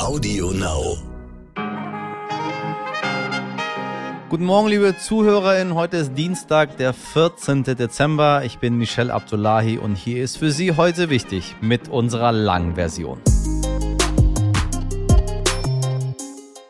Audio Now. Guten Morgen, liebe ZuhörerInnen. Heute ist Dienstag, der 14. Dezember. Ich bin Michelle Abdullahi und hier ist für Sie heute wichtig mit unserer langen Version.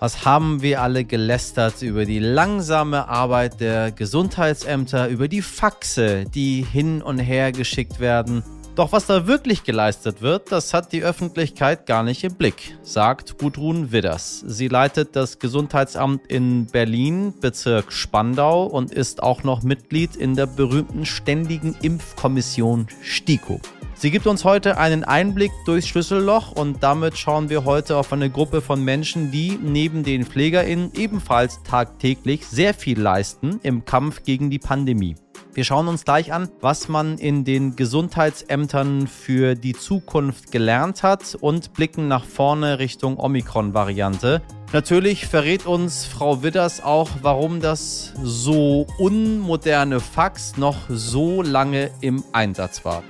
Was haben wir alle gelästert über die langsame Arbeit der Gesundheitsämter, über die Faxe, die hin und her geschickt werden doch was da wirklich geleistet wird, das hat die Öffentlichkeit gar nicht im Blick, sagt Gudrun Widders. Sie leitet das Gesundheitsamt in Berlin, Bezirk Spandau und ist auch noch Mitglied in der berühmten Ständigen Impfkommission STIKO. Sie gibt uns heute einen Einblick durchs Schlüsselloch und damit schauen wir heute auf eine Gruppe von Menschen, die neben den PflegerInnen ebenfalls tagtäglich sehr viel leisten im Kampf gegen die Pandemie. Wir schauen uns gleich an, was man in den Gesundheitsämtern für die Zukunft gelernt hat und blicken nach vorne Richtung Omikron-Variante. Natürlich verrät uns Frau Widders auch, warum das so unmoderne Fax noch so lange im Einsatz war.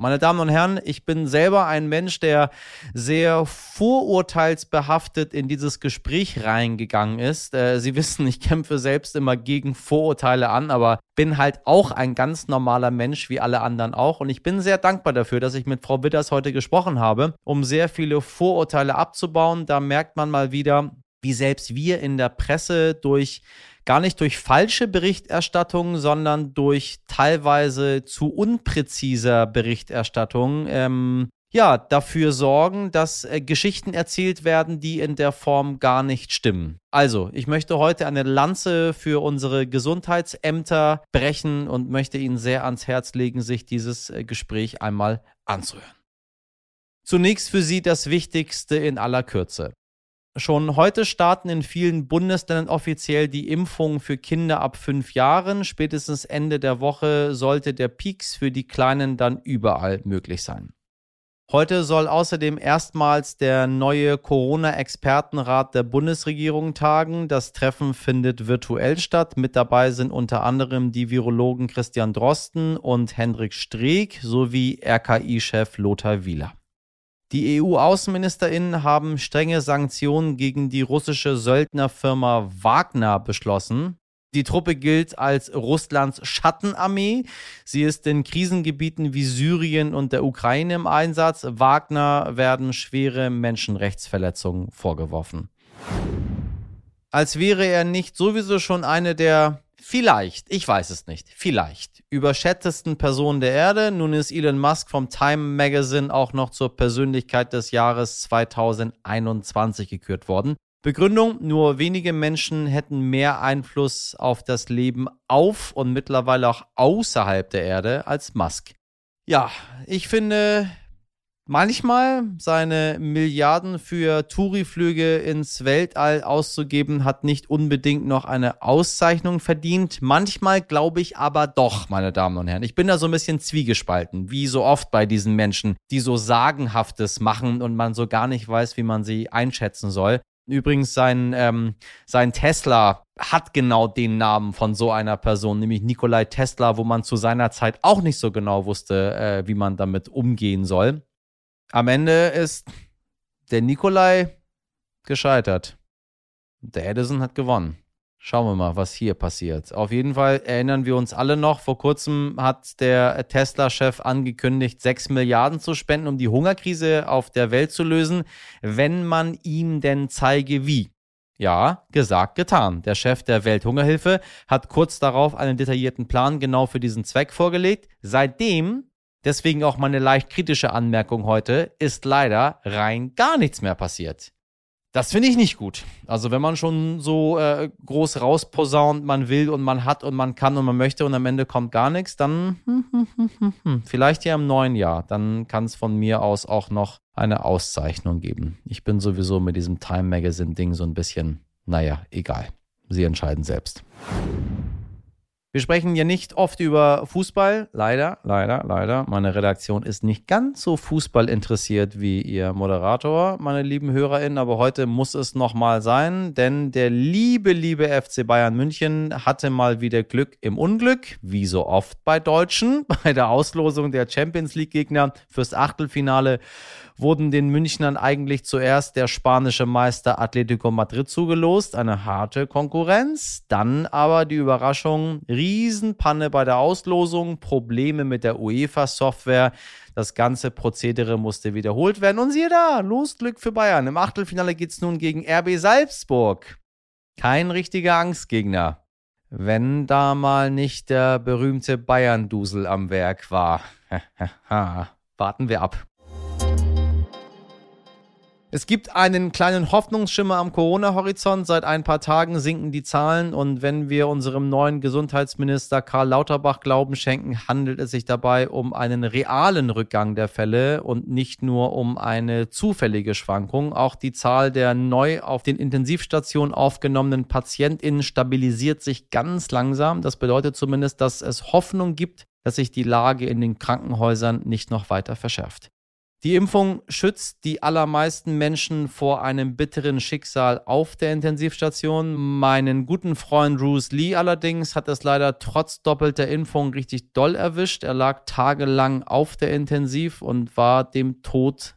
Meine Damen und Herren, ich bin selber ein Mensch, der sehr vorurteilsbehaftet in dieses Gespräch reingegangen ist. Äh, Sie wissen, ich kämpfe selbst immer gegen Vorurteile an, aber bin halt auch ein ganz normaler Mensch, wie alle anderen auch. Und ich bin sehr dankbar dafür, dass ich mit Frau Witters heute gesprochen habe, um sehr viele Vorurteile abzubauen. Da merkt man mal wieder, wie selbst wir in der Presse durch gar nicht durch falsche Berichterstattung, sondern durch teilweise zu unpräziser Berichterstattung ähm, ja, dafür sorgen, dass äh, Geschichten erzählt werden, die in der Form gar nicht stimmen. Also, ich möchte heute eine Lanze für unsere Gesundheitsämter brechen und möchte Ihnen sehr ans Herz legen, sich dieses äh, Gespräch einmal anzuhören. Zunächst für Sie das Wichtigste in aller Kürze. Schon heute starten in vielen Bundesländern offiziell die Impfungen für Kinder ab fünf Jahren. Spätestens Ende der Woche sollte der Peaks für die Kleinen dann überall möglich sein. Heute soll außerdem erstmals der neue Corona-Expertenrat der Bundesregierung tagen. Das Treffen findet virtuell statt. Mit dabei sind unter anderem die Virologen Christian Drosten und Hendrik Streeck sowie RKI-Chef Lothar Wieler. Die EU-Außenministerinnen haben strenge Sanktionen gegen die russische Söldnerfirma Wagner beschlossen. Die Truppe gilt als Russlands Schattenarmee. Sie ist in Krisengebieten wie Syrien und der Ukraine im Einsatz. Wagner werden schwere Menschenrechtsverletzungen vorgeworfen. Als wäre er nicht sowieso schon eine der vielleicht, ich weiß es nicht, vielleicht überschätztesten Personen der Erde. Nun ist Elon Musk vom Time Magazine auch noch zur Persönlichkeit des Jahres 2021 gekürt worden. Begründung, nur wenige Menschen hätten mehr Einfluss auf das Leben auf und mittlerweile auch außerhalb der Erde als Musk. Ja, ich finde, Manchmal seine Milliarden für Touriflüge ins Weltall auszugeben, hat nicht unbedingt noch eine Auszeichnung verdient. Manchmal glaube ich aber doch, meine Damen und Herren. Ich bin da so ein bisschen zwiegespalten, wie so oft bei diesen Menschen, die so Sagenhaftes machen und man so gar nicht weiß, wie man sie einschätzen soll. Übrigens, sein, ähm, sein Tesla hat genau den Namen von so einer Person, nämlich Nikolai Tesla, wo man zu seiner Zeit auch nicht so genau wusste, äh, wie man damit umgehen soll. Am Ende ist der Nikolai gescheitert. Der Edison hat gewonnen. Schauen wir mal, was hier passiert. Auf jeden Fall erinnern wir uns alle noch, vor kurzem hat der Tesla-Chef angekündigt, 6 Milliarden zu spenden, um die Hungerkrise auf der Welt zu lösen, wenn man ihm denn zeige, wie. Ja, gesagt, getan. Der Chef der Welthungerhilfe hat kurz darauf einen detaillierten Plan genau für diesen Zweck vorgelegt. Seitdem Deswegen auch meine leicht kritische Anmerkung heute, ist leider rein gar nichts mehr passiert. Das finde ich nicht gut. Also wenn man schon so äh, groß rausposaunt, man will und man hat und man kann und man möchte und am Ende kommt gar nichts, dann vielleicht ja im neuen Jahr. Dann kann es von mir aus auch noch eine Auszeichnung geben. Ich bin sowieso mit diesem Time Magazine Ding so ein bisschen, naja, egal. Sie entscheiden selbst. Wir sprechen ja nicht oft über Fußball. Leider, leider, leider. Meine Redaktion ist nicht ganz so Fußball interessiert wie ihr Moderator, meine lieben HörerInnen. Aber heute muss es nochmal sein, denn der liebe, liebe FC Bayern München hatte mal wieder Glück im Unglück, wie so oft bei Deutschen, bei der Auslosung der Champions League-Gegner fürs Achtelfinale wurden den Münchnern eigentlich zuerst der spanische Meister Atletico Madrid zugelost, eine harte Konkurrenz. Dann aber die Überraschung, Riesenpanne bei der Auslosung, Probleme mit der UEFA-Software. Das ganze Prozedere musste wiederholt werden. Und siehe da, Losglück für Bayern. Im Achtelfinale geht es nun gegen RB Salzburg. Kein richtiger Angstgegner. Wenn da mal nicht der berühmte Bayern-Dusel am Werk war. Warten wir ab. Es gibt einen kleinen Hoffnungsschimmer am Corona-Horizont. Seit ein paar Tagen sinken die Zahlen und wenn wir unserem neuen Gesundheitsminister Karl Lauterbach Glauben schenken, handelt es sich dabei um einen realen Rückgang der Fälle und nicht nur um eine zufällige Schwankung. Auch die Zahl der neu auf den Intensivstationen aufgenommenen PatientInnen stabilisiert sich ganz langsam. Das bedeutet zumindest, dass es Hoffnung gibt, dass sich die Lage in den Krankenhäusern nicht noch weiter verschärft. Die Impfung schützt die allermeisten Menschen vor einem bitteren Schicksal auf der Intensivstation. Meinen guten Freund Bruce Lee allerdings hat es leider trotz doppelter Impfung richtig doll erwischt. Er lag tagelang auf der Intensiv und war dem Tod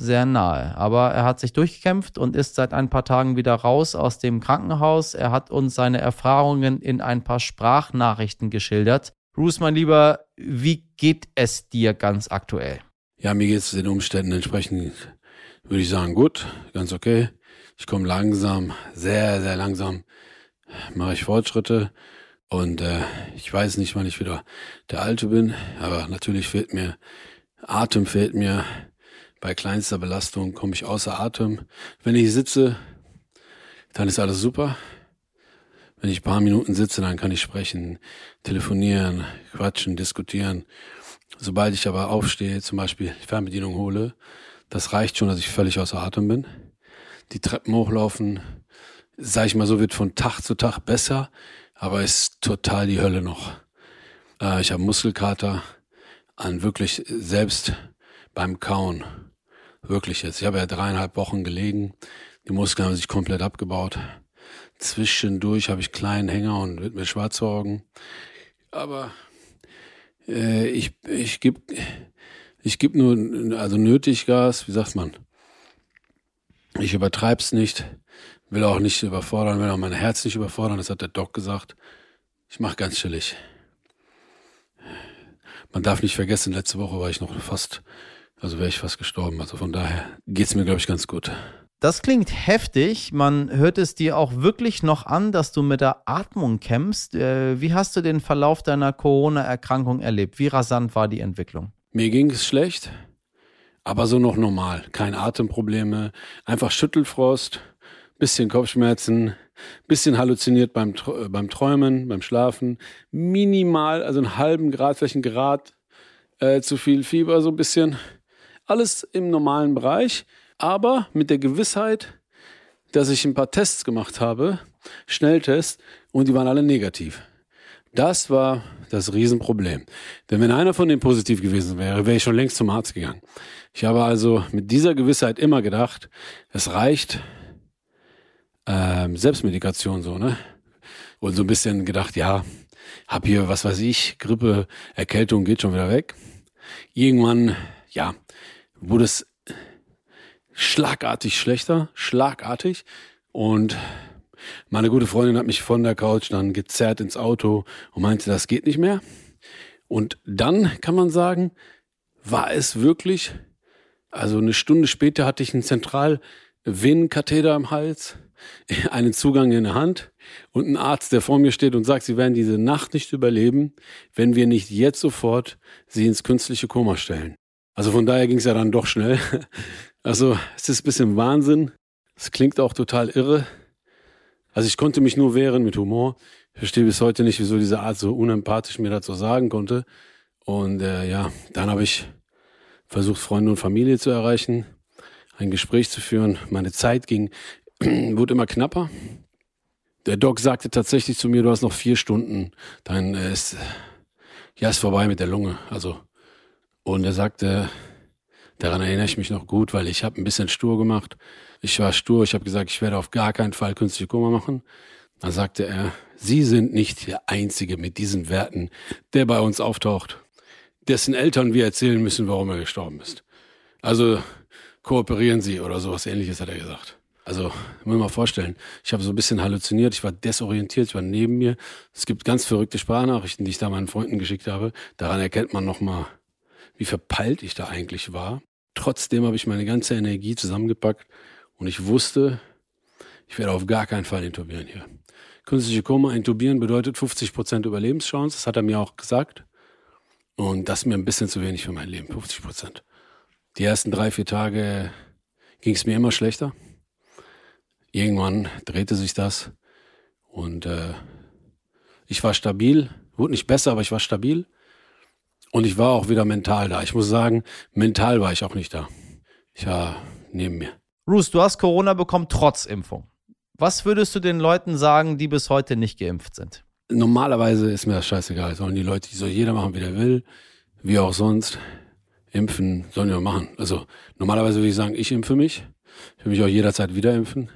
sehr nahe. Aber er hat sich durchgekämpft und ist seit ein paar Tagen wieder raus aus dem Krankenhaus. Er hat uns seine Erfahrungen in ein paar Sprachnachrichten geschildert. Bruce, mein Lieber, wie geht es dir ganz aktuell? Ja, mir geht es den Umständen entsprechend, würde ich sagen, gut, ganz okay. Ich komme langsam, sehr, sehr langsam, mache ich Fortschritte und äh, ich weiß nicht, wann ich wieder der Alte bin, aber natürlich fehlt mir Atem, fehlt mir. Bei kleinster Belastung komme ich außer Atem. Wenn ich sitze, dann ist alles super. Wenn ich ein paar Minuten sitze, dann kann ich sprechen, telefonieren, quatschen, diskutieren. Sobald ich aber aufstehe, zum Beispiel Fernbedienung hole, das reicht schon, dass ich völlig außer Atem bin. Die Treppen hochlaufen, sag ich mal so, wird von Tag zu Tag besser, aber ist total die Hölle noch. Äh, ich habe Muskelkater an wirklich selbst beim Kauen. Wirklich jetzt. Ich habe ja dreieinhalb Wochen gelegen. Die Muskeln haben sich komplett abgebaut. Zwischendurch habe ich kleinen Hänger und wird mir schwarz Augen. Aber äh, ich ich gebe ich geb nur, also nötig Gas, wie sagt man? Ich übertreib's nicht, will auch nicht überfordern, will auch mein Herz nicht überfordern, das hat der Doc gesagt. Ich mache ganz chillig. Man darf nicht vergessen, letzte Woche war ich noch fast, also wäre ich fast gestorben. Also von daher geht's mir, glaube ich, ganz gut. Das klingt heftig. Man hört es dir auch wirklich noch an, dass du mit der Atmung kämpfst. Äh, wie hast du den Verlauf deiner Corona-Erkrankung erlebt? Wie rasant war die Entwicklung? Mir ging es schlecht, aber so noch normal. Keine Atemprobleme, einfach Schüttelfrost, bisschen Kopfschmerzen, bisschen halluziniert beim, äh, beim Träumen, beim Schlafen, minimal, also einen halben Grad, vielleicht ein Grad äh, zu viel Fieber, so ein bisschen. Alles im normalen Bereich aber mit der Gewissheit, dass ich ein paar Tests gemacht habe, Schnelltests, und die waren alle negativ. Das war das Riesenproblem. Denn wenn einer von denen positiv gewesen wäre, wäre ich schon längst zum Arzt gegangen. Ich habe also mit dieser Gewissheit immer gedacht, es reicht ähm, Selbstmedikation so, ne? Und so ein bisschen gedacht, ja, hab hier, was weiß ich, Grippe, Erkältung geht schon wieder weg. Irgendwann, ja, wurde es schlagartig schlechter, schlagartig. Und meine gute Freundin hat mich von der Couch dann gezerrt ins Auto und meinte, das geht nicht mehr. Und dann kann man sagen, war es wirklich, also eine Stunde später hatte ich einen Zentralvenenkatheter im Hals, einen Zugang in der Hand und einen Arzt, der vor mir steht und sagt, sie werden diese Nacht nicht überleben, wenn wir nicht jetzt sofort sie ins künstliche Koma stellen. Also von daher ging es ja dann doch schnell. Also es ist ein bisschen Wahnsinn. Es klingt auch total irre. Also ich konnte mich nur wehren mit Humor. Ich verstehe bis heute nicht, wieso diese Art so unempathisch mir dazu sagen konnte. Und äh, ja, dann habe ich versucht, Freunde und Familie zu erreichen, ein Gespräch zu führen. Meine Zeit ging, wurde immer knapper. Der Doc sagte tatsächlich zu mir, du hast noch vier Stunden, dann ist, ja, ist vorbei mit der Lunge. Also, und er sagte, daran erinnere ich mich noch gut, weil ich habe ein bisschen stur gemacht. Ich war stur, ich habe gesagt, ich werde auf gar keinen Fall künstliche Koma machen. Da sagte er, Sie sind nicht der Einzige mit diesen Werten, der bei uns auftaucht, dessen Eltern wir erzählen müssen, warum er gestorben ist. Also kooperieren Sie oder sowas ähnliches, hat er gesagt. Also, muss mal vorstellen, ich habe so ein bisschen halluziniert, ich war desorientiert, ich war neben mir. Es gibt ganz verrückte Sprachnachrichten, die ich da meinen Freunden geschickt habe. Daran erkennt man nochmal, wie verpeilt ich da eigentlich war. Trotzdem habe ich meine ganze Energie zusammengepackt und ich wusste, ich werde auf gar keinen Fall intubieren hier. Künstliche Koma intubieren bedeutet 50% Überlebenschance, das hat er mir auch gesagt. Und das ist mir ein bisschen zu wenig für mein Leben, 50%. Die ersten drei, vier Tage ging es mir immer schlechter. Irgendwann drehte sich das und äh, ich war stabil, wurde nicht besser, aber ich war stabil. Und ich war auch wieder mental da. Ich muss sagen, mental war ich auch nicht da. Ich war neben mir. Bruce, du hast Corona bekommen trotz Impfung. Was würdest du den Leuten sagen, die bis heute nicht geimpft sind? Normalerweise ist mir das scheißegal. Sollen die Leute, die soll jeder machen, wie der will, wie auch sonst. Impfen sollen die machen. Also normalerweise würde ich sagen, ich impfe mich. Ich will mich auch jederzeit wieder impfen.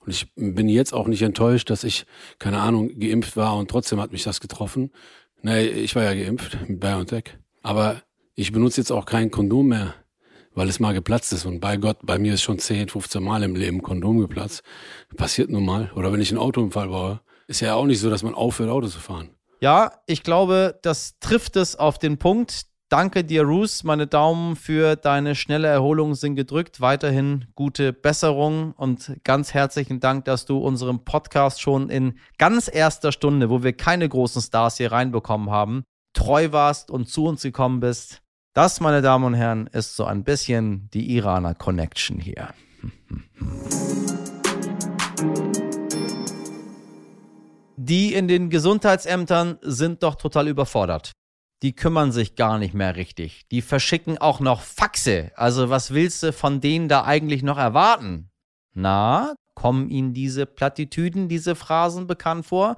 Und ich bin jetzt auch nicht enttäuscht, dass ich, keine Ahnung, geimpft war und trotzdem hat mich das getroffen. Nee, ich war ja geimpft mit BioNTech. Aber ich benutze jetzt auch kein Kondom mehr weil es mal geplatzt ist. Und bei Gott, bei mir ist schon 10, 15 Mal im Leben Kondom geplatzt. Passiert nun mal. Oder wenn ich einen Autounfall baue, ist ja auch nicht so, dass man aufhört, Auto zu fahren. Ja, ich glaube, das trifft es auf den Punkt. Danke dir, Roos. Meine Daumen für deine schnelle Erholung sind gedrückt. Weiterhin gute Besserung und ganz herzlichen Dank, dass du unserem Podcast schon in ganz erster Stunde, wo wir keine großen Stars hier reinbekommen haben, treu warst und zu uns gekommen bist. Das, meine Damen und Herren, ist so ein bisschen die Iraner Connection hier. Die in den Gesundheitsämtern sind doch total überfordert. Die kümmern sich gar nicht mehr richtig. Die verschicken auch noch Faxe. Also was willst du von denen da eigentlich noch erwarten? Na, Kommen Ihnen diese Plattitüden, diese Phrasen bekannt vor?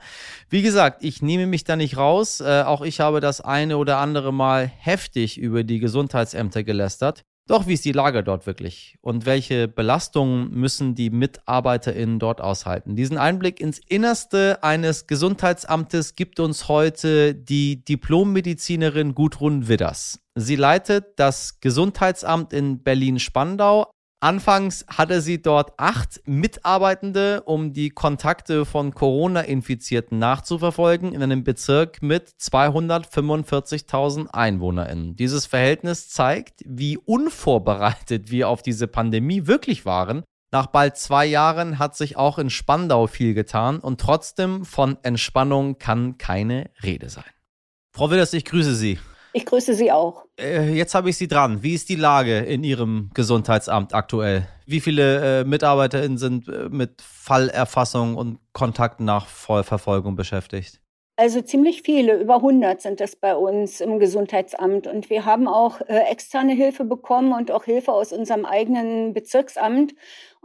Wie gesagt, ich nehme mich da nicht raus. Äh, auch ich habe das eine oder andere Mal heftig über die Gesundheitsämter gelästert. Doch wie ist die Lage dort wirklich? Und welche Belastungen müssen die MitarbeiterInnen dort aushalten? Diesen Einblick ins Innerste eines Gesundheitsamtes gibt uns heute die Diplommedizinerin Gudrun Widders. Sie leitet das Gesundheitsamt in Berlin-Spandau, Anfangs hatte sie dort acht Mitarbeitende, um die Kontakte von Corona-Infizierten nachzuverfolgen, in einem Bezirk mit 245.000 EinwohnerInnen. Dieses Verhältnis zeigt, wie unvorbereitet wir auf diese Pandemie wirklich waren. Nach bald zwei Jahren hat sich auch in Spandau viel getan und trotzdem von Entspannung kann keine Rede sein. Frau Willers, ich grüße Sie. Ich grüße Sie auch. Äh, jetzt habe ich Sie dran. Wie ist die Lage in Ihrem Gesundheitsamt aktuell? Wie viele äh, MitarbeiterInnen sind äh, mit Fallerfassung und Kontaktnachverfolgung beschäftigt? Also ziemlich viele, über 100 sind es bei uns im Gesundheitsamt. Und wir haben auch äh, externe Hilfe bekommen und auch Hilfe aus unserem eigenen Bezirksamt.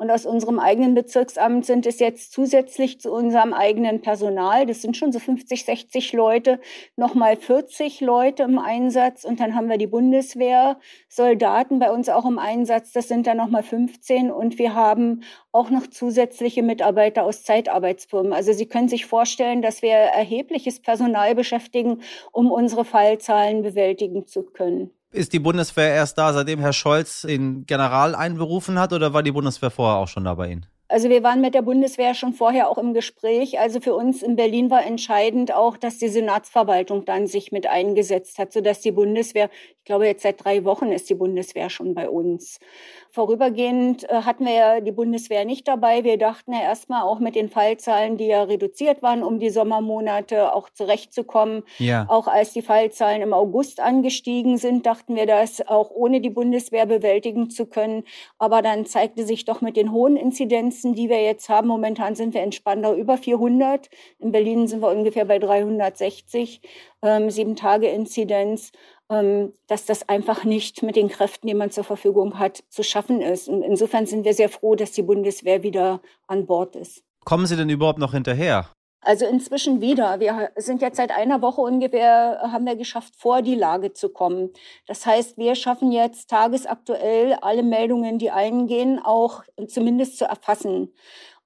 Und aus unserem eigenen Bezirksamt sind es jetzt zusätzlich zu unserem eigenen Personal, das sind schon so 50, 60 Leute, nochmal 40 Leute im Einsatz. Und dann haben wir die Bundeswehr, Soldaten bei uns auch im Einsatz, das sind dann nochmal 15. Und wir haben auch noch zusätzliche Mitarbeiter aus Zeitarbeitsfirmen. Also Sie können sich vorstellen, dass wir erhebliches Personal beschäftigen, um unsere Fallzahlen bewältigen zu können. Ist die Bundeswehr erst da, seitdem Herr Scholz den General einberufen hat, oder war die Bundeswehr vorher auch schon da bei Ihnen? Also wir waren mit der Bundeswehr schon vorher auch im Gespräch. Also für uns in Berlin war entscheidend auch, dass die Senatsverwaltung dann sich mit eingesetzt hat, sodass die Bundeswehr, ich glaube jetzt seit drei Wochen ist die Bundeswehr schon bei uns. Vorübergehend äh, hatten wir ja die Bundeswehr nicht dabei. Wir dachten ja erstmal auch mit den Fallzahlen, die ja reduziert waren, um die Sommermonate auch zurechtzukommen. Ja. Auch als die Fallzahlen im August angestiegen sind, dachten wir das auch ohne die Bundeswehr bewältigen zu können. Aber dann zeigte sich doch mit den hohen Inzidenzen, die wir jetzt haben, momentan sind wir in Spandau über 400. In Berlin sind wir ungefähr bei 360, ähm, Tage Inzidenz. Ähm, dass das einfach nicht mit den Kräften, die man zur Verfügung hat, zu schaffen ist. Und insofern sind wir sehr froh, dass die Bundeswehr wieder an Bord ist. Kommen Sie denn überhaupt noch hinterher? Also inzwischen wieder. Wir sind jetzt seit einer Woche ungefähr, haben wir geschafft, vor die Lage zu kommen. Das heißt, wir schaffen jetzt tagesaktuell alle Meldungen, die eingehen, auch zumindest zu erfassen.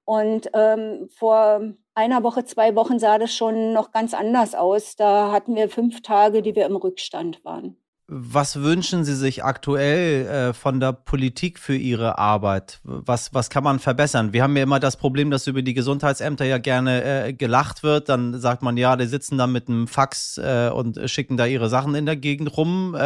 Und ähm, vor einer Woche, zwei Wochen sah das schon noch ganz anders aus. Da hatten wir fünf Tage, die wir im Rückstand waren. Was wünschen Sie sich aktuell äh, von der Politik für Ihre Arbeit? Was, was kann man verbessern? Wir haben ja immer das Problem, dass über die Gesundheitsämter ja gerne äh, gelacht wird. Dann sagt man, ja, die sitzen da mit einem Fax äh, und schicken da ihre Sachen in der Gegend rum. Äh,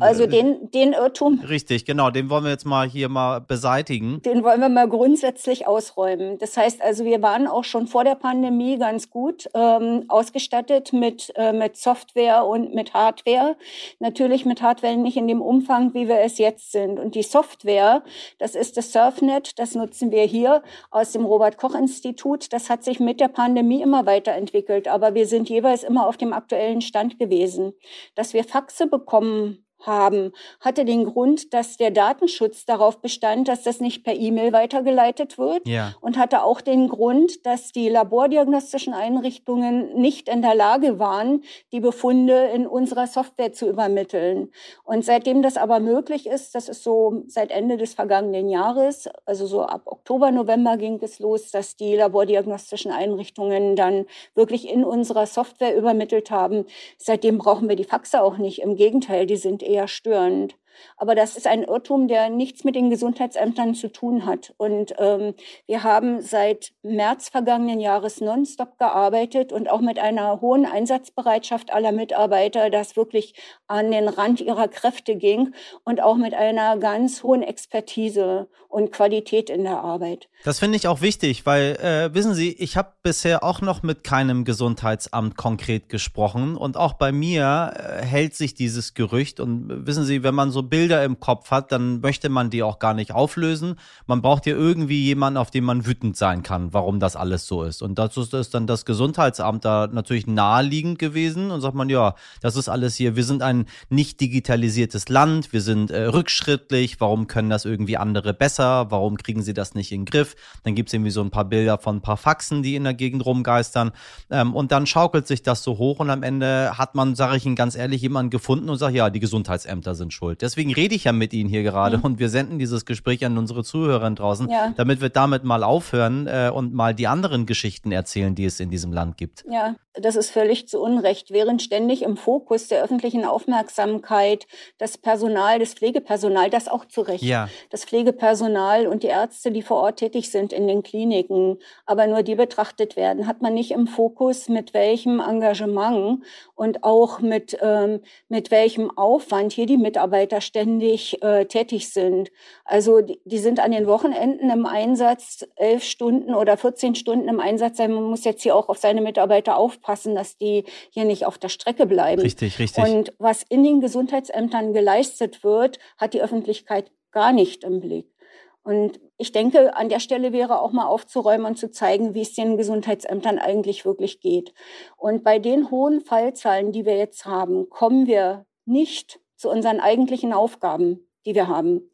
also den, den Irrtum. Richtig, genau. Den wollen wir jetzt mal hier mal beseitigen. Den wollen wir mal grundsätzlich ausräumen. Das heißt also, wir waren auch schon vor der Pandemie ganz gut ähm, ausgestattet mit, äh, mit Software und mit Hardware. Natürlich mit Hardware nicht in dem Umfang, wie wir es jetzt sind. Und die Software, das ist das Surfnet, das nutzen wir hier aus dem Robert-Koch-Institut. Das hat sich mit der Pandemie immer weiterentwickelt, aber wir sind jeweils immer auf dem aktuellen Stand gewesen. Dass wir Faxe bekommen haben, hatte den Grund, dass der Datenschutz darauf bestand, dass das nicht per E-Mail weitergeleitet wird ja. und hatte auch den Grund, dass die labordiagnostischen Einrichtungen nicht in der Lage waren, die Befunde in unserer Software zu übermitteln. Und seitdem das aber möglich ist, das ist so seit Ende des vergangenen Jahres, also so ab Oktober, November ging es los, dass die labordiagnostischen Einrichtungen dann wirklich in unserer Software übermittelt haben. Seitdem brauchen wir die Faxe auch nicht. Im Gegenteil, die sind eher störend. Aber das ist ein Irrtum, der nichts mit den Gesundheitsämtern zu tun hat. Und ähm, wir haben seit März vergangenen Jahres nonstop gearbeitet und auch mit einer hohen Einsatzbereitschaft aller Mitarbeiter, das wirklich an den Rand ihrer Kräfte ging und auch mit einer ganz hohen Expertise und Qualität in der Arbeit. Das finde ich auch wichtig, weil, äh, wissen Sie, ich habe bisher auch noch mit keinem Gesundheitsamt konkret gesprochen und auch bei mir äh, hält sich dieses Gerücht und äh, wissen Sie, wenn man so Bilder im Kopf hat, dann möchte man die auch gar nicht auflösen. Man braucht ja irgendwie jemanden, auf den man wütend sein kann, warum das alles so ist. Und dazu ist dann das Gesundheitsamt da natürlich naheliegend gewesen und sagt man, ja, das ist alles hier, wir sind ein nicht digitalisiertes Land, wir sind äh, rückschrittlich, warum können das irgendwie andere besser, warum kriegen sie das nicht in den Griff? Dann gibt es irgendwie so ein paar Bilder von ein paar Faxen, die in der Gegend rumgeistern. Ähm, und dann schaukelt sich das so hoch und am Ende hat man, sage ich Ihnen ganz ehrlich, jemanden gefunden und sagt, ja, die Gesundheitsämter sind schuld. Deswegen deswegen rede ich ja mit Ihnen hier gerade mhm. und wir senden dieses Gespräch an unsere Zuhörer draußen, ja. damit wir damit mal aufhören äh, und mal die anderen Geschichten erzählen, die es in diesem Land gibt. Ja, das ist völlig zu Unrecht. Während ständig im Fokus der öffentlichen Aufmerksamkeit das Personal, das Pflegepersonal, das auch zu Recht, ja. das Pflegepersonal und die Ärzte, die vor Ort tätig sind in den Kliniken, aber nur die betrachtet werden, hat man nicht im Fokus, mit welchem Engagement und auch mit, ähm, mit welchem Aufwand hier die Mitarbeiter ständig äh, tätig sind. Also die, die sind an den Wochenenden im Einsatz, elf Stunden oder 14 Stunden im Einsatz sein. Man muss jetzt hier auch auf seine Mitarbeiter aufpassen, dass die hier nicht auf der Strecke bleiben. Richtig, richtig. Und was in den Gesundheitsämtern geleistet wird, hat die Öffentlichkeit gar nicht im Blick. Und ich denke, an der Stelle wäre auch mal aufzuräumen und zu zeigen, wie es den Gesundheitsämtern eigentlich wirklich geht. Und bei den hohen Fallzahlen, die wir jetzt haben, kommen wir nicht zu unseren eigentlichen Aufgaben, die wir haben.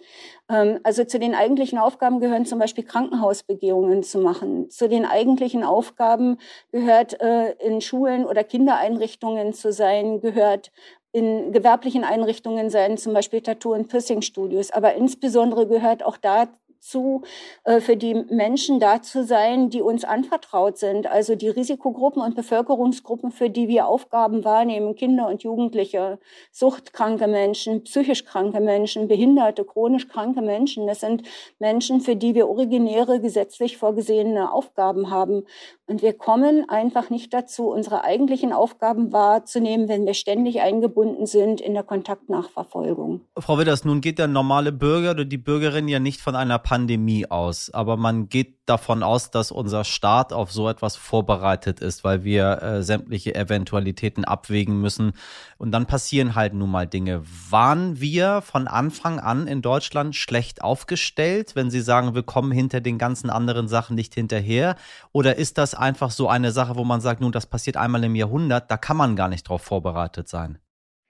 Ähm, also zu den eigentlichen Aufgaben gehören zum Beispiel Krankenhausbegehungen zu machen. Zu den eigentlichen Aufgaben gehört äh, in Schulen oder Kindereinrichtungen zu sein, gehört in gewerblichen Einrichtungen sein, zum Beispiel Tattoo- und Piercing-Studios. Aber insbesondere gehört auch da zu, äh, für die Menschen da zu sein, die uns anvertraut sind. Also die Risikogruppen und Bevölkerungsgruppen, für die wir Aufgaben wahrnehmen, Kinder und Jugendliche, suchtkranke Menschen, psychisch kranke Menschen, behinderte, chronisch kranke Menschen. Das sind Menschen, für die wir originäre, gesetzlich vorgesehene Aufgaben haben. Und wir kommen einfach nicht dazu, unsere eigentlichen Aufgaben wahrzunehmen, wenn wir ständig eingebunden sind in der Kontaktnachverfolgung. Frau Witters, nun geht der normale Bürger oder die Bürgerin ja nicht von einer Pandemie aus, aber man geht davon aus, dass unser Staat auf so etwas vorbereitet ist, weil wir äh, sämtliche Eventualitäten abwägen müssen. Und dann passieren halt nun mal Dinge. Waren wir von Anfang an in Deutschland schlecht aufgestellt, wenn Sie sagen, wir kommen hinter den ganzen anderen Sachen nicht hinterher? Oder ist das einfach so eine Sache, wo man sagt, nun, das passiert einmal im Jahrhundert, da kann man gar nicht drauf vorbereitet sein?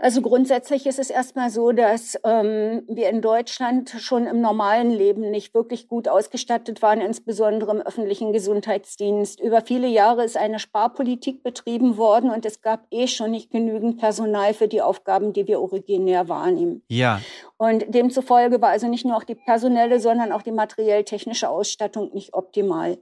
Also grundsätzlich ist es erstmal so, dass ähm, wir in Deutschland schon im normalen Leben nicht wirklich gut ausgestattet waren, insbesondere im öffentlichen Gesundheitsdienst. Über viele Jahre ist eine Sparpolitik betrieben worden und es gab eh schon nicht genügend Personal für die Aufgaben, die wir originär wahrnehmen. Ja. Und demzufolge war also nicht nur auch die personelle, sondern auch die materiell-technische Ausstattung nicht optimal.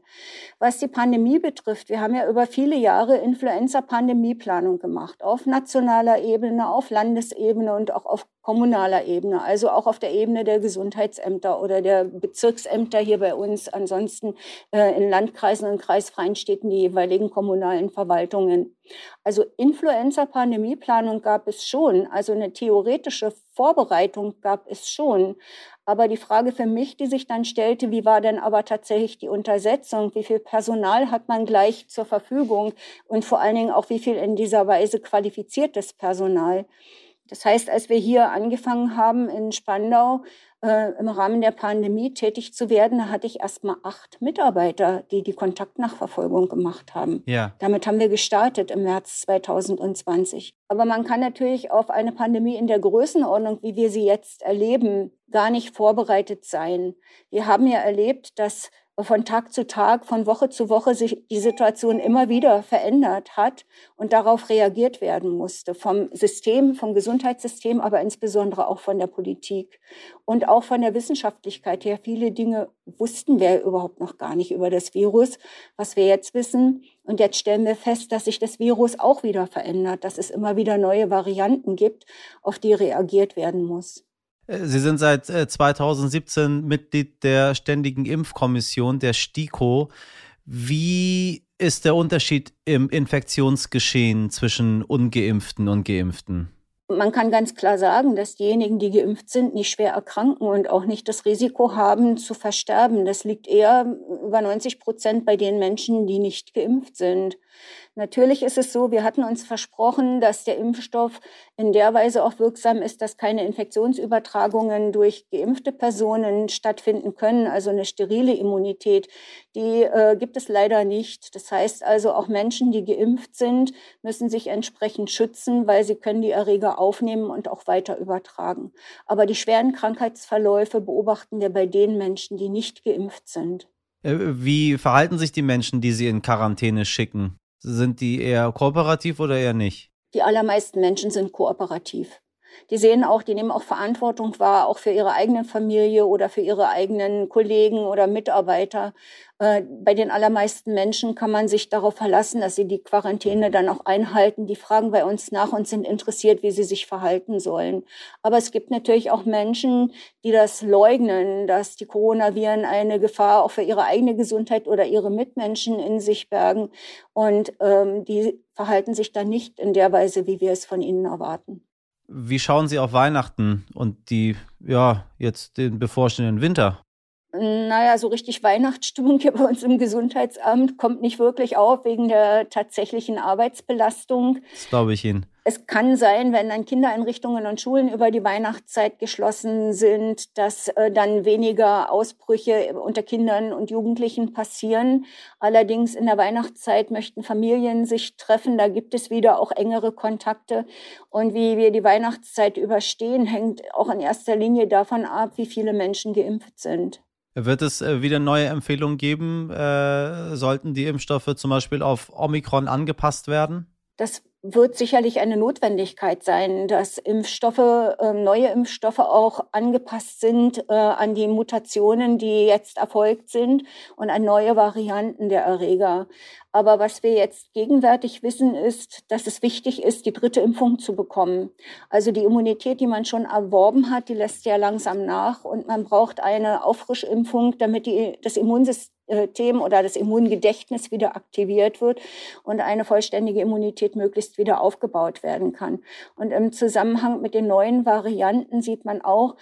Was die Pandemie betrifft, wir haben ja über viele Jahre Influenza-Pandemieplanung gemacht, auf nationaler Ebene, auf Landesebene und auch auf kommunaler Ebene, also auch auf der Ebene der Gesundheitsämter oder der Bezirksämter hier bei uns, ansonsten äh, in Landkreisen und kreisfreien Städten die jeweiligen kommunalen Verwaltungen. Also Influenza-Pandemieplanung gab es schon, also eine theoretische Vorbereitung gab es schon. Aber die Frage für mich, die sich dann stellte, wie war denn aber tatsächlich die Untersetzung? Wie viel Personal hat man gleich zur Verfügung? Und vor allen Dingen auch, wie viel in dieser Weise qualifiziertes Personal? Das heißt, als wir hier angefangen haben in Spandau äh, im Rahmen der Pandemie tätig zu werden, da hatte ich erst mal acht Mitarbeiter, die die Kontaktnachverfolgung gemacht haben. Ja. Damit haben wir gestartet im März 2020. Aber man kann natürlich auf eine Pandemie in der Größenordnung, wie wir sie jetzt erleben, gar nicht vorbereitet sein. Wir haben ja erlebt, dass von Tag zu Tag, von Woche zu Woche sich die Situation immer wieder verändert hat und darauf reagiert werden musste. Vom System, vom Gesundheitssystem, aber insbesondere auch von der Politik und auch von der Wissenschaftlichkeit her. Viele Dinge wussten wir überhaupt noch gar nicht über das Virus, was wir jetzt wissen. Und jetzt stellen wir fest, dass sich das Virus auch wieder verändert, dass es immer wieder neue Varianten gibt, auf die reagiert werden muss. Äh, Sie sind seit 2017 äh, Mitglied der Ständigen Impfkommission, der STIKO. Wie ist der Unterschied im Infektionsgeschehen zwischen ungeimpften und geimpften? Man kann ganz klar sagen, dass diejenigen, die geimpft sind, nicht schwer erkranken und auch nicht das Risiko haben zu versterben. Das liegt eher über 90 Prozent bei den Menschen, die nicht geimpft sind. Natürlich ist es so, wir hatten uns versprochen, dass der Impfstoff in der Weise auch wirksam ist, dass keine Infektionsübertragungen durch geimpfte Personen stattfinden können, also eine sterile Immunität. Die äh, gibt es leider nicht. Das heißt also, auch Menschen, die geimpft sind, müssen sich entsprechend schützen, weil sie können die Erreger aufnehmen und auch weiter übertragen. Aber die schweren Krankheitsverläufe beobachten wir bei den Menschen, die nicht geimpft sind. Äh, wie verhalten sich die Menschen, die Sie in Quarantäne schicken? Sind die eher kooperativ oder eher nicht? Die allermeisten Menschen sind kooperativ. Die sehen auch, die nehmen auch Verantwortung wahr, auch für ihre eigene Familie oder für ihre eigenen Kollegen oder Mitarbeiter. Äh, bei den allermeisten Menschen kann man sich darauf verlassen, dass sie die Quarantäne dann auch einhalten. Die fragen bei uns nach und sind interessiert, wie sie sich verhalten sollen. Aber es gibt natürlich auch Menschen, die das leugnen, dass die Coronaviren eine Gefahr auch für ihre eigene Gesundheit oder ihre Mitmenschen in sich bergen. Und ähm, die verhalten sich dann nicht in der Weise, wie wir es von ihnen erwarten. Wie schauen Sie auf Weihnachten und die, ja, jetzt den bevorstehenden Winter? Naja, so richtig Weihnachtsstimmung hier bei uns im Gesundheitsamt kommt nicht wirklich auf wegen der tatsächlichen Arbeitsbelastung. Das glaube ich Ihnen. Es kann sein, wenn dann Kindereinrichtungen und Schulen über die Weihnachtszeit geschlossen sind, dass äh, dann weniger Ausbrüche unter Kindern und Jugendlichen passieren. Allerdings in der Weihnachtszeit möchten Familien sich treffen. Da gibt es wieder auch engere Kontakte. Und wie wir die Weihnachtszeit überstehen, hängt auch in erster Linie davon ab, wie viele Menschen geimpft sind. Wird es äh, wieder neue Empfehlungen geben? Äh, sollten die Impfstoffe zum Beispiel auf Omikron angepasst werden? Das wird sicherlich eine Notwendigkeit sein, dass Impfstoffe, äh, neue Impfstoffe auch angepasst sind äh, an die Mutationen, die jetzt erfolgt sind und an neue Varianten der Erreger. Aber was wir jetzt gegenwärtig wissen, ist, dass es wichtig ist, die dritte Impfung zu bekommen. Also die Immunität, die man schon erworben hat, die lässt ja langsam nach und man braucht eine Auffrischimpfung, damit die, das Immunsystem Themen oder das Immungedächtnis wieder aktiviert wird und eine vollständige Immunität möglichst wieder aufgebaut werden kann. Und im Zusammenhang mit den neuen Varianten sieht man auch,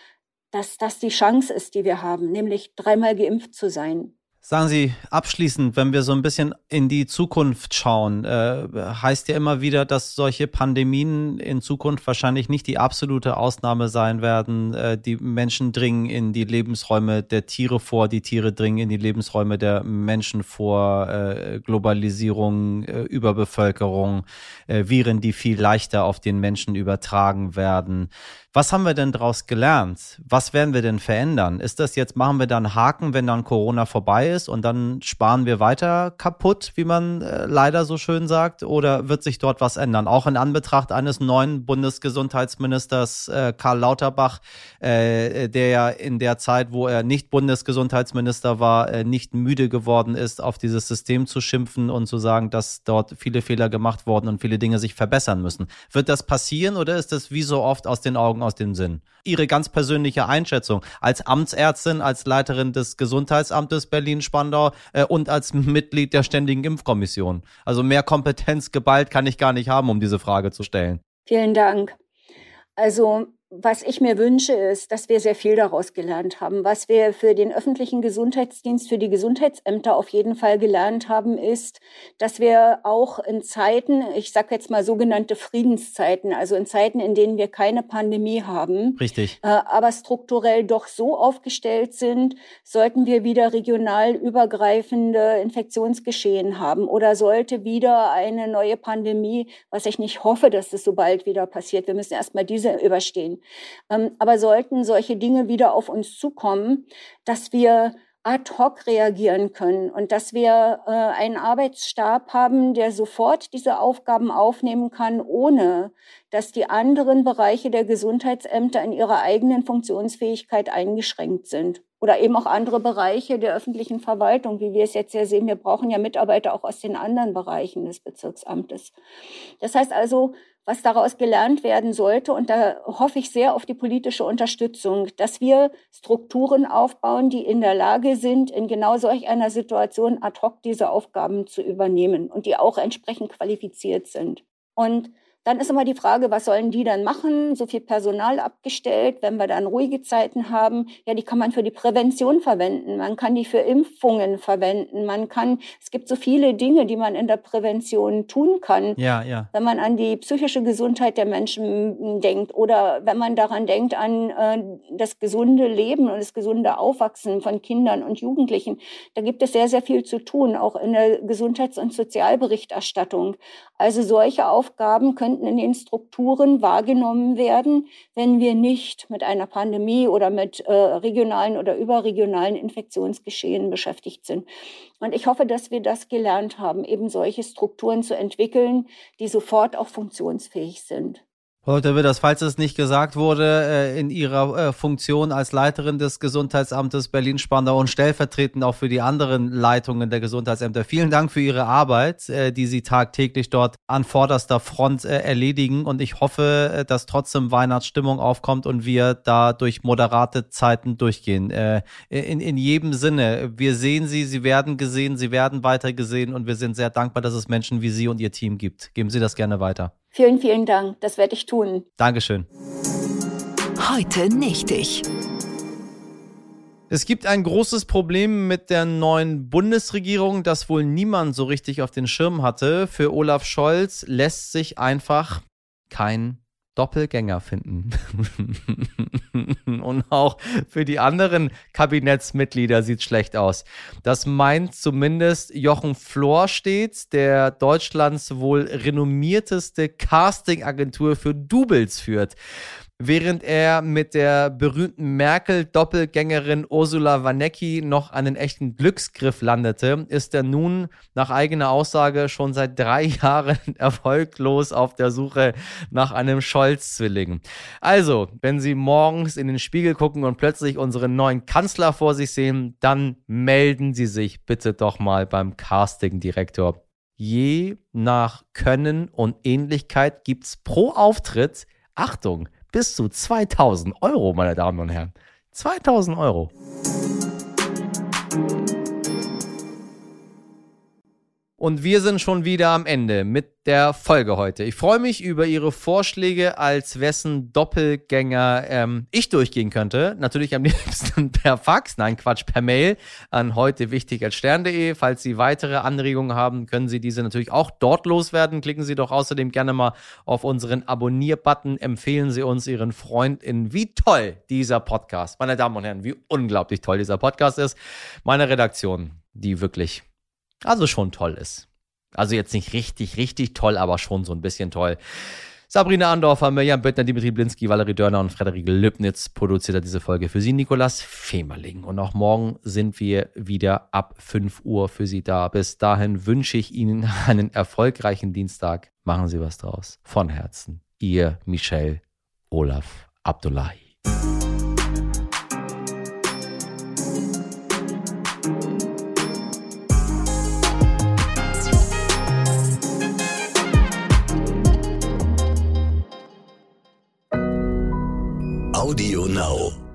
dass das die Chance ist, die wir haben, nämlich dreimal geimpft zu sein. Sagen Sie abschließend, wenn wir so ein bisschen in die Zukunft schauen, äh, heißt ja immer wieder, dass solche Pandemien in Zukunft wahrscheinlich nicht die absolute Ausnahme sein werden. Äh, die Menschen dringen in die Lebensräume der Tiere vor, die Tiere dringen in die Lebensräume der Menschen vor, äh, Globalisierung, äh, Überbevölkerung, äh, Viren, die viel leichter auf den Menschen übertragen werden. Was haben wir denn daraus gelernt? Was werden wir denn verändern? Ist das jetzt, machen wir dann Haken, wenn dann Corona vorbei ist und dann sparen wir weiter kaputt, wie man äh, leider so schön sagt? Oder wird sich dort was ändern? Auch in Anbetracht eines neuen Bundesgesundheitsministers äh, Karl Lauterbach, äh, der ja in der Zeit, wo er nicht Bundesgesundheitsminister war, äh, nicht müde geworden ist, auf dieses System zu schimpfen und zu sagen, dass dort viele Fehler gemacht wurden und viele Dinge sich verbessern müssen. Wird das passieren oder ist das wie so oft aus den Augen Augen aus dem Sinn. Ihre ganz persönliche Einschätzung als Amtsärztin, als Leiterin des Gesundheitsamtes Berlin-Spandau äh, und als Mitglied der Ständigen Impfkommission. Also mehr Kompetenz geballt kann ich gar nicht haben, um diese Frage zu stellen. Vielen Dank. Also was ich mir wünsche, ist, dass wir sehr viel daraus gelernt haben. Was wir für den öffentlichen Gesundheitsdienst, für die Gesundheitsämter auf jeden Fall gelernt haben, ist, dass wir auch in Zeiten, ich sage jetzt mal sogenannte Friedenszeiten, also in Zeiten, in denen wir keine Pandemie haben, richtig, äh, aber strukturell doch so aufgestellt sind, sollten wir wieder regional übergreifende Infektionsgeschehen haben oder sollte wieder eine neue Pandemie, was ich nicht hoffe, dass es so bald wieder passiert. Wir müssen erstmal diese überstehen ähm, aber sollten solche Dinge wieder auf uns zukommen, dass wir ad hoc reagieren können und dass wir äh, einen Arbeitsstab haben, der sofort diese Aufgaben aufnehmen kann, ohne dass die anderen Bereiche der Gesundheitsämter in ihrer eigenen Funktionsfähigkeit eingeschränkt sind. Oder eben auch andere Bereiche der öffentlichen Verwaltung, wie wir es jetzt ja sehen. Wir brauchen ja Mitarbeiter auch aus den anderen Bereichen des Bezirksamtes. Das heißt also, was daraus gelernt werden sollte. Und da hoffe ich sehr auf die politische Unterstützung, dass wir Strukturen aufbauen, die in der Lage sind, in genau solch einer Situation ad hoc diese Aufgaben zu übernehmen und die auch entsprechend qualifiziert sind. Und dann ist immer die Frage, was sollen die dann machen? So viel Personal abgestellt, wenn wir dann ruhige Zeiten haben. Ja, die kann man für die Prävention verwenden. Man kann die für Impfungen verwenden. Man kann, es gibt so viele Dinge, die man in der Prävention tun kann. Ja, ja. Wenn man an die psychische Gesundheit der Menschen denkt oder wenn man daran denkt an äh, das gesunde Leben und das gesunde Aufwachsen von Kindern und Jugendlichen. Da gibt es sehr, sehr viel zu tun, auch in der Gesundheits- und Sozialberichterstattung. Also solche Aufgaben können könnten in den Strukturen wahrgenommen werden, wenn wir nicht mit einer Pandemie oder mit äh, regionalen oder überregionalen Infektionsgeschehen beschäftigt sind. Und ich hoffe, dass wir das gelernt haben, eben solche Strukturen zu entwickeln, die sofort auch funktionsfähig sind. Dr. Witters, falls es nicht gesagt wurde, äh, in Ihrer äh, Funktion als Leiterin des Gesundheitsamtes Berlin-Spandau und stellvertretend auch für die anderen Leitungen der Gesundheitsämter, vielen Dank für Ihre Arbeit, äh, die Sie tagtäglich dort an vorderster Front erledigen. Und ich hoffe, dass trotzdem Weihnachtsstimmung aufkommt und wir da durch moderate Zeiten durchgehen. In, in jedem Sinne, wir sehen Sie, Sie werden gesehen, Sie werden weiter gesehen und wir sind sehr dankbar, dass es Menschen wie Sie und Ihr Team gibt. Geben Sie das gerne weiter. Vielen, vielen Dank. Das werde ich tun. Dankeschön. Heute nicht ich. Es gibt ein großes Problem mit der neuen Bundesregierung, das wohl niemand so richtig auf den Schirm hatte. Für Olaf Scholz lässt sich einfach kein Doppelgänger finden. Und auch für die anderen Kabinettsmitglieder sieht es schlecht aus. Das meint zumindest Jochen Flor steht, der Deutschlands wohl renommierteste Castingagentur für Doubles führt. Während er mit der berühmten Merkel-Doppelgängerin Ursula Wanecki noch einen echten Glücksgriff landete, ist er nun nach eigener Aussage schon seit drei Jahren erfolglos auf der Suche nach einem Scholz-Zwilling. Also, wenn Sie morgens in den Spiegel gucken und plötzlich unseren neuen Kanzler vor sich sehen, dann melden Sie sich bitte doch mal beim Casting-Direktor. Je nach Können und Ähnlichkeit gibt's pro Auftritt, Achtung, bis zu 2000 Euro, meine Damen und Herren. 2000 Euro. Und wir sind schon wieder am Ende mit der Folge heute. Ich freue mich über Ihre Vorschläge, als wessen Doppelgänger ähm, ich durchgehen könnte. Natürlich am liebsten per Fax, nein Quatsch, per Mail an heute wichtig als stern.de. Falls Sie weitere Anregungen haben, können Sie diese natürlich auch dort loswerden. Klicken Sie doch außerdem gerne mal auf unseren Abonnier-Button. Empfehlen Sie uns Ihren FreundInnen, wie toll dieser Podcast, meine Damen und Herren, wie unglaublich toll dieser Podcast ist. Meine Redaktion, die wirklich also schon toll ist. Also jetzt nicht richtig, richtig toll, aber schon so ein bisschen toll. Sabrina Andorfer, Mirjam Böttner, Dimitri Blinski, Valerie Dörner und Frederik Lübnitz produziert hat diese Folge für Sie, Nikolas Femerling. Und auch morgen sind wir wieder ab 5 Uhr für Sie da. Bis dahin wünsche ich Ihnen einen erfolgreichen Dienstag. Machen Sie was draus. Von Herzen. Ihr Michel Olaf Abdullahi. Audio Now.